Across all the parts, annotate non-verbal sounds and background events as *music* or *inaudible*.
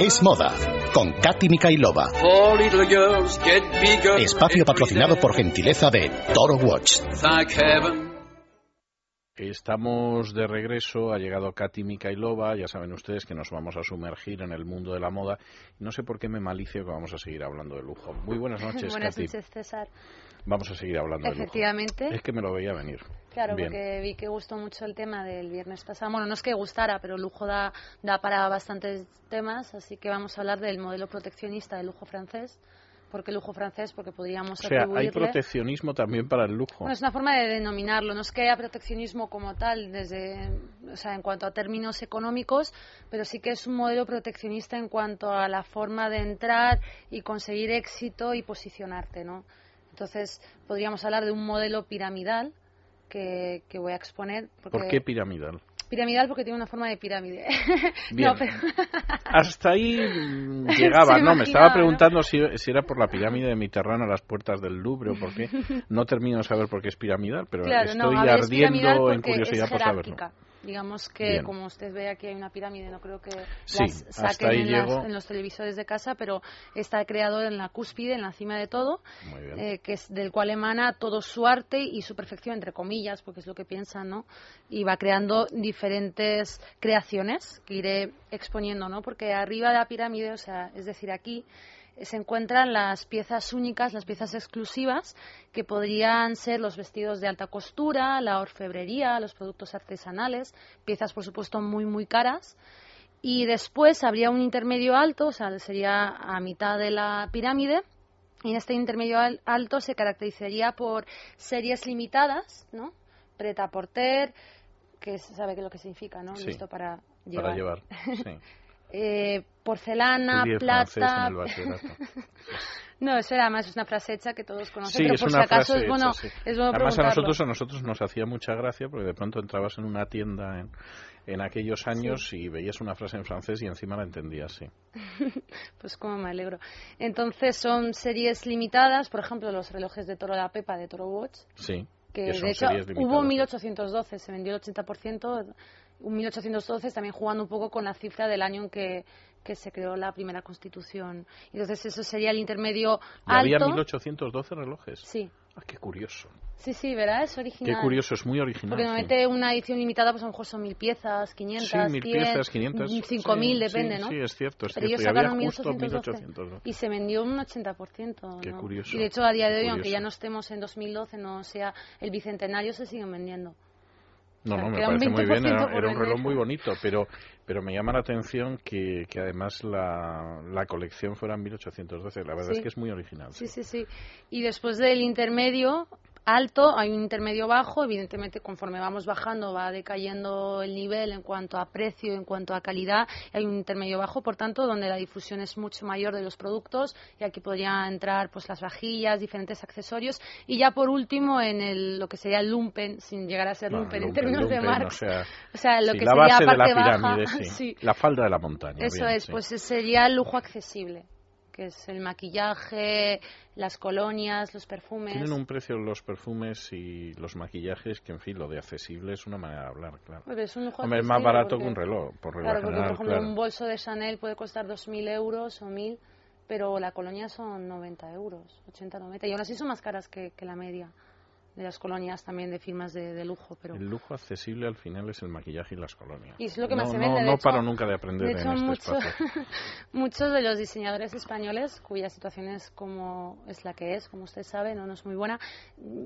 Es moda con Katy Mikailova. Espacio patrocinado por gentileza de Toro Watch. Estamos de regreso, ha llegado Katy Mikailova, ya saben ustedes que nos vamos a sumergir en el mundo de la moda. No sé por qué me malicio que vamos a seguir hablando de lujo. Muy buenas *laughs* noches, buenas Katy. noches, César. Vamos a seguir hablando de lujo. Efectivamente. Es que me lo veía venir. Claro, Bien. porque vi que gustó mucho el tema del viernes pasado. Bueno, no es que gustara, pero lujo da, da para bastantes temas, así que vamos a hablar del modelo proteccionista del lujo francés. ¿Por qué lujo francés? Porque podríamos O sea, hay proteccionismo también para el lujo. Bueno, es una forma de denominarlo. No es que haya proteccionismo como tal, desde, o sea, en cuanto a términos económicos, pero sí que es un modelo proteccionista en cuanto a la forma de entrar y conseguir éxito y posicionarte, ¿no? Entonces, podríamos hablar de un modelo piramidal que, que voy a exponer. Porque, ¿Por qué piramidal? Piramidal porque tiene una forma de pirámide. *laughs* Bien. No, pero... *laughs* Hasta ahí mm, llegaba, Se no, me estaba ¿no? preguntando si, si era por la pirámide de Mediterráneo a las puertas del Louvre o por qué. *laughs* No termino de saber por qué es piramidal, pero Claro, estoy no, es ardiendo en curiosidad por saberlo. Digamos que, Bien. como usted ve aquí hay una pirámide, no creo que Sí, las saquen en, las- en los televisores de casa, pero está creado en la cúspide, en la cima de todo, eh, que es del cual emana todo su arte y su perfección, entre comillas, porque es lo que piensan, ¿no? Y va creando diferentes creaciones que iré exponiendo, ¿no? Porque arriba de la pirámide, o sea, es decir, aquí se encuentran las piezas únicas, las piezas exclusivas, que podrían ser los vestidos de alta costura, la orfebrería, los productos artesanales, piezas, por supuesto, muy, muy caras. Y después habría un intermedio alto, o sea, sería a mitad de la pirámide, y en este intermedio al- alto se caracterizaría por series limitadas, ¿no? Preta porter, que se sabe que lo que significa, ¿no? Sí, Listo para llevar. Para llevar, *laughs* sí. Eh, porcelana, Estudié plata. en el bachillerato. *laughs* No, eso era más una frase hecha que todos conocen, Sí, pero es por una si acaso es bueno, hecha, sí. es bueno Además a nosotros, a nosotros nos hacía mucha gracia porque de pronto entrabas en una tienda en, en aquellos años y veías una frase en francés y encima la entendías, sí. *laughs* Pues como me alegro. Entonces son series limitadas, por ejemplo, los relojes de Toro la Pepa de Toro Watch, Sí, que, que de hecho hubo limitadas, un sí. 1812, se vendió el 80%, un 1812 también jugando un poco con la cifra del año en que, que se creó la primera constitución. Entonces eso sería el intermedio ¿Y había alto. 1812 relojes? Sí, Ah, qué curioso. sí, sí, ¿verdad? Es original. Qué curioso, es muy original. Porque sí. normalmente una edición limitada pues a lo mejor son mil piezas, 500, Sí, mil 100, piezas, 500. 5000, sí, depende, sí, ¿no? Sí, es cierto, es Pero ellos cierto. Y había justo 1812 1812. y se vendió un 80%. Qué ¿no? curioso, Y de hecho, a día de hoy, aunque ya no estemos en 2012, no sea el bicentenario, se siguen vendiendo. No, no, me parece muy bien, 20% era, era un reloj muy bonito, pero pero me llama la atención que, que además la, la colección fuera en 1812. La verdad Sí. es que es muy original. Sí, sí, sí. Y después del intermedio alto hay un intermedio bajo. Evidentemente, conforme vamos bajando, va decayendo el nivel en cuanto a precio, en cuanto a calidad. Hay un intermedio bajo, por tanto, donde la difusión es mucho mayor de los productos. Y aquí podrían entrar pues las vajillas, diferentes accesorios. Y ya por último, en el, lo que sería el lumpen, sin llegar a ser No, lumpen en lumpen, términos de marca. o sea, *laughs* O sea, lo sí, que la sería base de la parte pirámide, baja. sí. *laughs* sí. La falda de la montaña. Eso bien, es, pues sería el lujo accesible, que es el maquillaje, las colonias, los perfumes. Tienen un precio los perfumes y los maquillajes que, en fin, lo de accesible es una manera de hablar, claro. Es un Hombre, es más barato porque- que un reloj, por regla Claro, porque general, por ejemplo claro. un bolso de Chanel puede costar 2.000 euros o 1.000, pero la colonia son 90 euros, 80, 90. Y aún así son más caras que, que la media de las colonias también de firmas de, de lujo. Pero El lujo accesible al final es el maquillaje y las colonias. Y es lo que no, más se no- vende, No, hecho- paro nunca de aprender de hecho, en este mucho- espacio. *laughs* muchos de los diseñadores españoles, cuya situación es como es la que es, como usted sabe, no, no es muy buena,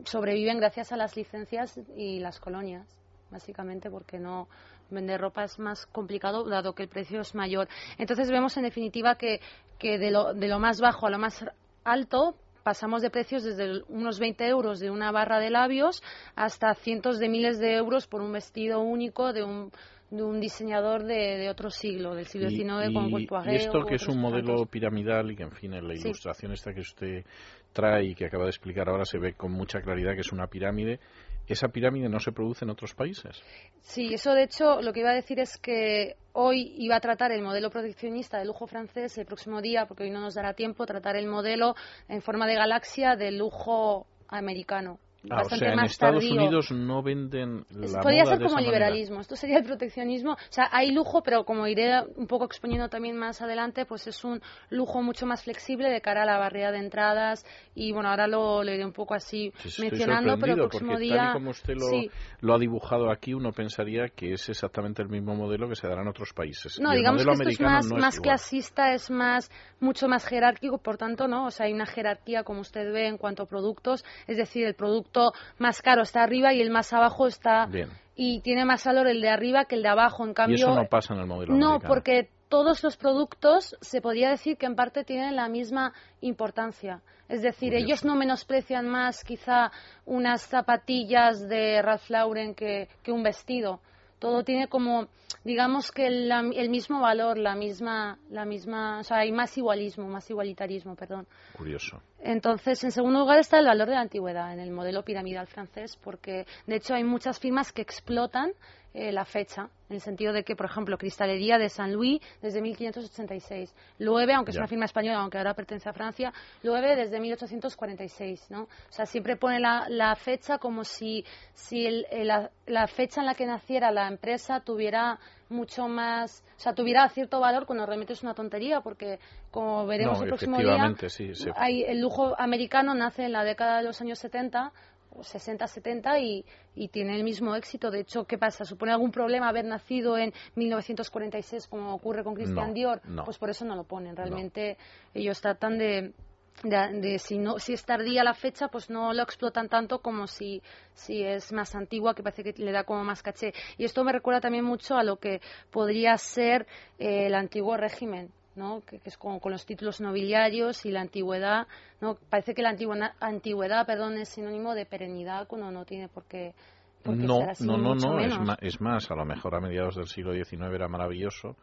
sobreviven gracias a las licencias y las colonias, básicamente porque no vender ropa es más complicado dado que el precio es mayor. Entonces vemos en definitiva que, que de, lo, de lo más bajo a lo más alto pasamos de precios desde unos 20 euros de una barra de labios hasta cientos de miles de euros por un vestido único de un de un diseñador de, de otro siglo, del siglo XIX, y, el Poiret y esto que es un modelo tantos. piramidal y que, en fin, en la Sí. ilustración esta que usted trae y que acaba de explicar ahora se ve con mucha claridad que es una pirámide, ¿esa pirámide no se produce en otros países? Sí, eso de hecho lo que iba a decir es que hoy iba a tratar el modelo proteccionista del lujo francés, el próximo día, porque hoy no nos dará tiempo, tratar el modelo en forma de galaxia del lujo americano. Ah, o sea, en Estados Unidos no venden la Podría moda ser de como esa liberalismo. Esto sería el proteccionismo. O sea, hay lujo, pero como iré un poco exponiendo también más adelante, pues es un lujo mucho más flexible de cara a la barrera de entradas. Y bueno, ahora lo, lo iré un poco así estoy mencionando, pero el próximo porque día. tal y como usted lo, sí. lo ha dibujado aquí, uno pensaría que es exactamente el mismo modelo que se dará en otros países. No, Y digamos que esto es más, no más clasista, es más mucho más jerárquico, por tanto, ¿no? O sea, hay una jerarquía, como usted ve, en cuanto a productos, es decir, el producto más caro está arriba y el más abajo está Bien. y tiene más valor el de arriba que el de abajo. En cambio, y eso no pasa en el modelo no, americano. porque todos los productos se podría decir que en parte tienen la misma importancia. Es decir, ellos no menosprecian más quizá unas zapatillas de Ralph Lauren que, que un vestido. Todo tiene como, digamos que la- el mismo valor, la misma, la misma, o sea, hay más igualismo, más igualitarismo, perdón. Curioso. Entonces, en segundo lugar está el valor de la antigüedad en el modelo piramidal francés, porque de hecho hay muchas firmas que explotan eh, la fecha, en el sentido de que, por ejemplo, Cristalería de San Luis desde 1586, Loewe, aunque es una firma española, aunque ahora pertenece a Francia, Loewe desde 1846, ¿no? O sea, siempre pone la, la fecha como si, si el- el- la, la fecha en la que naciera la empresa tuviera mucho más, o sea, tuviera cierto valor cuando realmente es una tontería, porque como veremos No, el próximo día, sí, hay, el lujo americano nace en la década de los años 70, o 60, 70 y, y tiene el mismo éxito. De hecho, ¿qué pasa? ¿Supone algún problema haber nacido en 1946 como ocurre con Christian No, Dior? no. Pues por eso no lo ponen. Realmente ellos tratan de, de, de si no si es tardía la fecha, pues no lo explotan tanto como si, si es más antigua, que parece que le da como más caché. Y esto me recuerda también mucho a lo que podría ser eh, el antiguo régimen. ¿no? que, que es como con los títulos nobiliarios y la antigüedad, ¿no? Parece que la antigua- antigüedad, perdón, es sinónimo de perenidad cuando no tiene por qué No, no, no, no. Es, más, a lo mejor a mediados del siglo XIX era maravilloso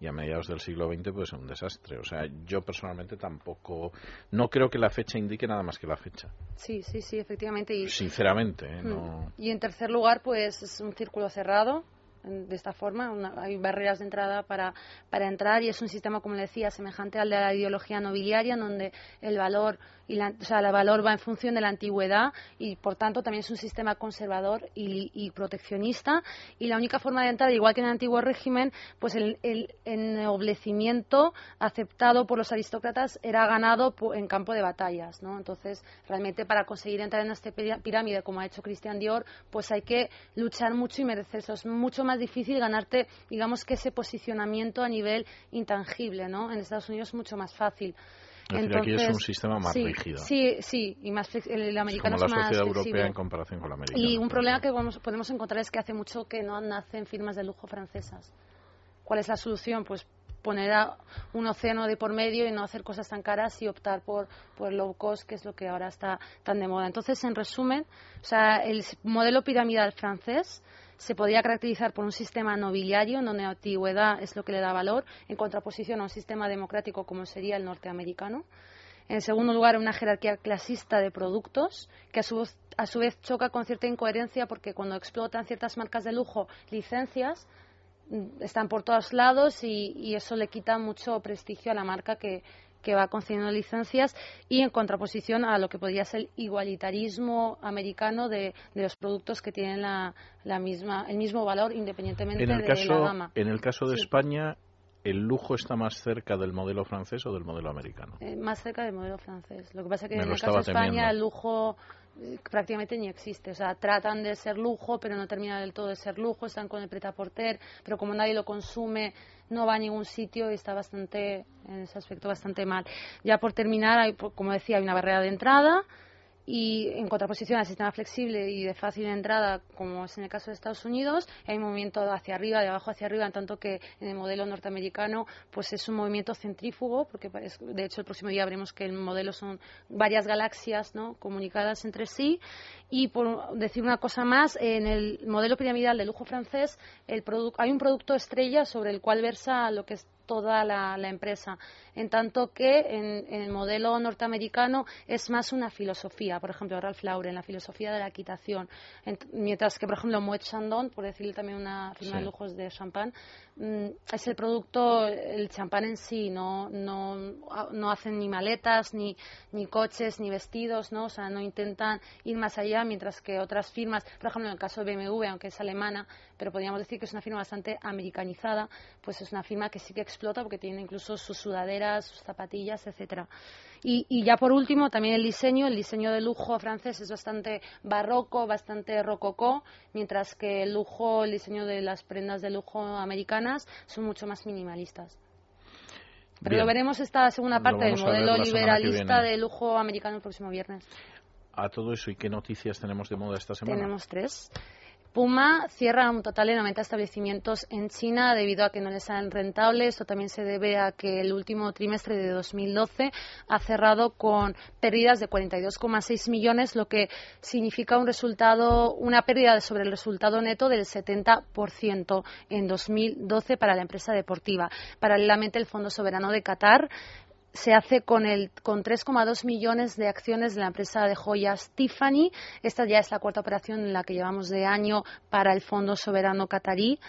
y a mediados del siglo XX pues un desastre. O sea, yo personalmente tampoco, no creo que la fecha indique nada más que la fecha. Sí, sí, sí, efectivamente. Y, Sinceramente, ¿eh? Mm. no. Y en tercer lugar, pues es un círculo cerrado. De esta forma, una- hay barreras de entrada para, para entrar y es un sistema, como le decía, semejante al de la ideología nobiliaria, en donde el valor y la, o sea, el valor va en función de la antigüedad y, por tanto, también es un sistema conservador y, y proteccionista. Y la única forma de entrar, igual que en el antiguo régimen, pues el, el ennoblecimiento aceptado por los aristócratas era ganado en campo de batallas, ¿no? Entonces, realmente para conseguir entrar en esta pirámide, como ha hecho Christian Dior, pues hay que luchar mucho y merecerse. Es mucho más difícil ganarte, digamos que ese posicionamiento a nivel intangible, ¿no? En Estados Unidos es mucho más fácil. Es decir, aquí es un sistema más sí, rígido. Sí, sí, y más el, el Es americano como es la más sociedad flexible. europea en comparación con la americana. Y un problema que vamos- podemos encontrar es que hace mucho que no nacen firmas de lujo francesas. ¿Cuál es la solución? Pues poner a un océano de por medio y no hacer cosas tan caras y optar por, por low cost, que es lo que ahora está tan de moda. Entonces, en resumen, o sea, el modelo piramidal francés se podría caracterizar por un sistema nobiliario, donde la antigüedad es lo que le da valor, en contraposición a un sistema democrático como sería el norteamericano. En segundo lugar, una jerarquía clasista de productos que a su, vez, a su vez choca con cierta incoherencia porque cuando explotan ciertas marcas de lujo licencias mm, están por todos lados y, y eso le quita mucho prestigio a la marca que, que va concediendo licencias y en contraposición a lo que podría ser el igualitarismo americano de, de los productos que tienen la, la misma, el mismo valor independientemente En el, de caso, la gama. en el caso de Sí. España, ¿el lujo está más cerca del modelo francés o del modelo americano? Eh, más cerca del modelo francés. Lo que pasa es que Me en el caso de España temiendo. el lujo prácticamente ni existe. O sea, tratan de ser lujo, pero no termina del todo de ser lujo. Están con el pret-à-porter, pero como nadie lo consume, no va a ningún sitio y está bastante, en ese aspecto, bastante mal. Ya por terminar, hay, como decía, hay una barrera de entrada y en contraposición al sistema flexible y de fácil entrada, como es en el caso de Estados Unidos, hay un movimiento hacia arriba, de abajo hacia arriba, en tanto que en el modelo norteamericano pues es un movimiento centrífugo, porque de hecho el próximo día veremos que el modelo son varias galaxias ¿no? comunicadas entre sí. Y por decir una cosa más, en el modelo piramidal de lujo francés el hay un producto estrella sobre el cual versa lo que es toda la empresa, en tanto que en, en el modelo norteamericano es más una filosofía, por ejemplo, Ralph Lauren, la filosofía de la equitación, Ent- mientras que, por ejemplo, Moet Chandon, por decirle también una firma Sí. de lujos de champán, mm, es el producto, el champán en sí, no, no, no hacen ni maletas, ni, ni coches, ni vestidos, ¿no? O sea, no intentan ir más allá, mientras que otras firmas, por ejemplo, en el caso de BMW, aunque es alemana, pero podríamos decir que es una firma bastante americanizada, pues es una firma que sí que explota porque tiene incluso sus sus zapatillas, etcétera. Y, ya por último, también el diseño. El diseño de lujo francés es bastante barroco, bastante rococó, mientras que el lujo, el diseño de las prendas de lujo americanas son mucho más minimalistas. Pero lo veremos esta segunda parte del modelo liberalista de lujo americano el próximo viernes. A todo eso, ¿y qué noticias tenemos de moda esta semana? Tenemos tres. Puma cierra un total de 90 establecimientos en China debido a que no les salen rentables. Esto también se debe a que el último trimestre de 2012 ha cerrado con pérdidas de 42,6 millones, lo que significa un resultado, una pérdida sobre el resultado neto del 70% en 2012 para la empresa deportiva. Paralelamente, el Fondo Soberano de Qatar se hace con, el, con 3,2 millones de acciones de la empresa de joyas Tiffany. Esta ya es la cuarta operación en la que llevamos de año para el Fondo Soberano Qatarí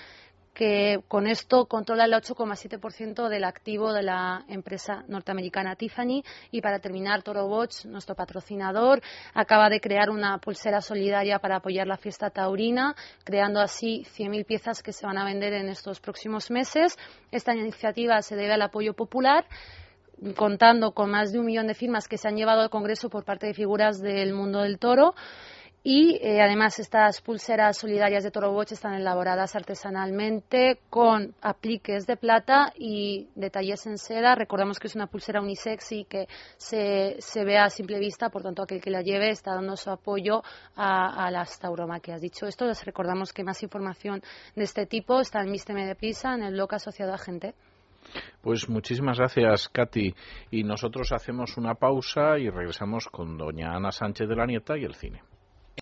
que con esto controla el 8,7% del activo de la empresa norteamericana Tiffany. Y para terminar, Toro Watch, nuestro patrocinador, acaba de crear una pulsera solidaria para apoyar la fiesta taurina, creando así 100.000 piezas que se van a vender en estos próximos meses. Esta iniciativa se debe al apoyo popular contando con más de un millón de firmas que se han llevado al Congreso por parte de figuras del mundo del toro. Y eh, además estas pulseras solidarias de Toro Watch están elaboradas artesanalmente con apliques de plata y detalles en seda. Recordamos que es una pulsera unisex y que se, se ve a simple vista, por tanto aquel que la lleve está dando su apoyo a, a las tauromaquias. Dicho esto, les recordamos que más información de este tipo está en Místeme de Prisa, en el blog asociado a gente. Pues muchísimas gracias, Katy. Y nosotros hacemos una pausa y regresamos con doña Ana Sánchez de la Nieta y el cine.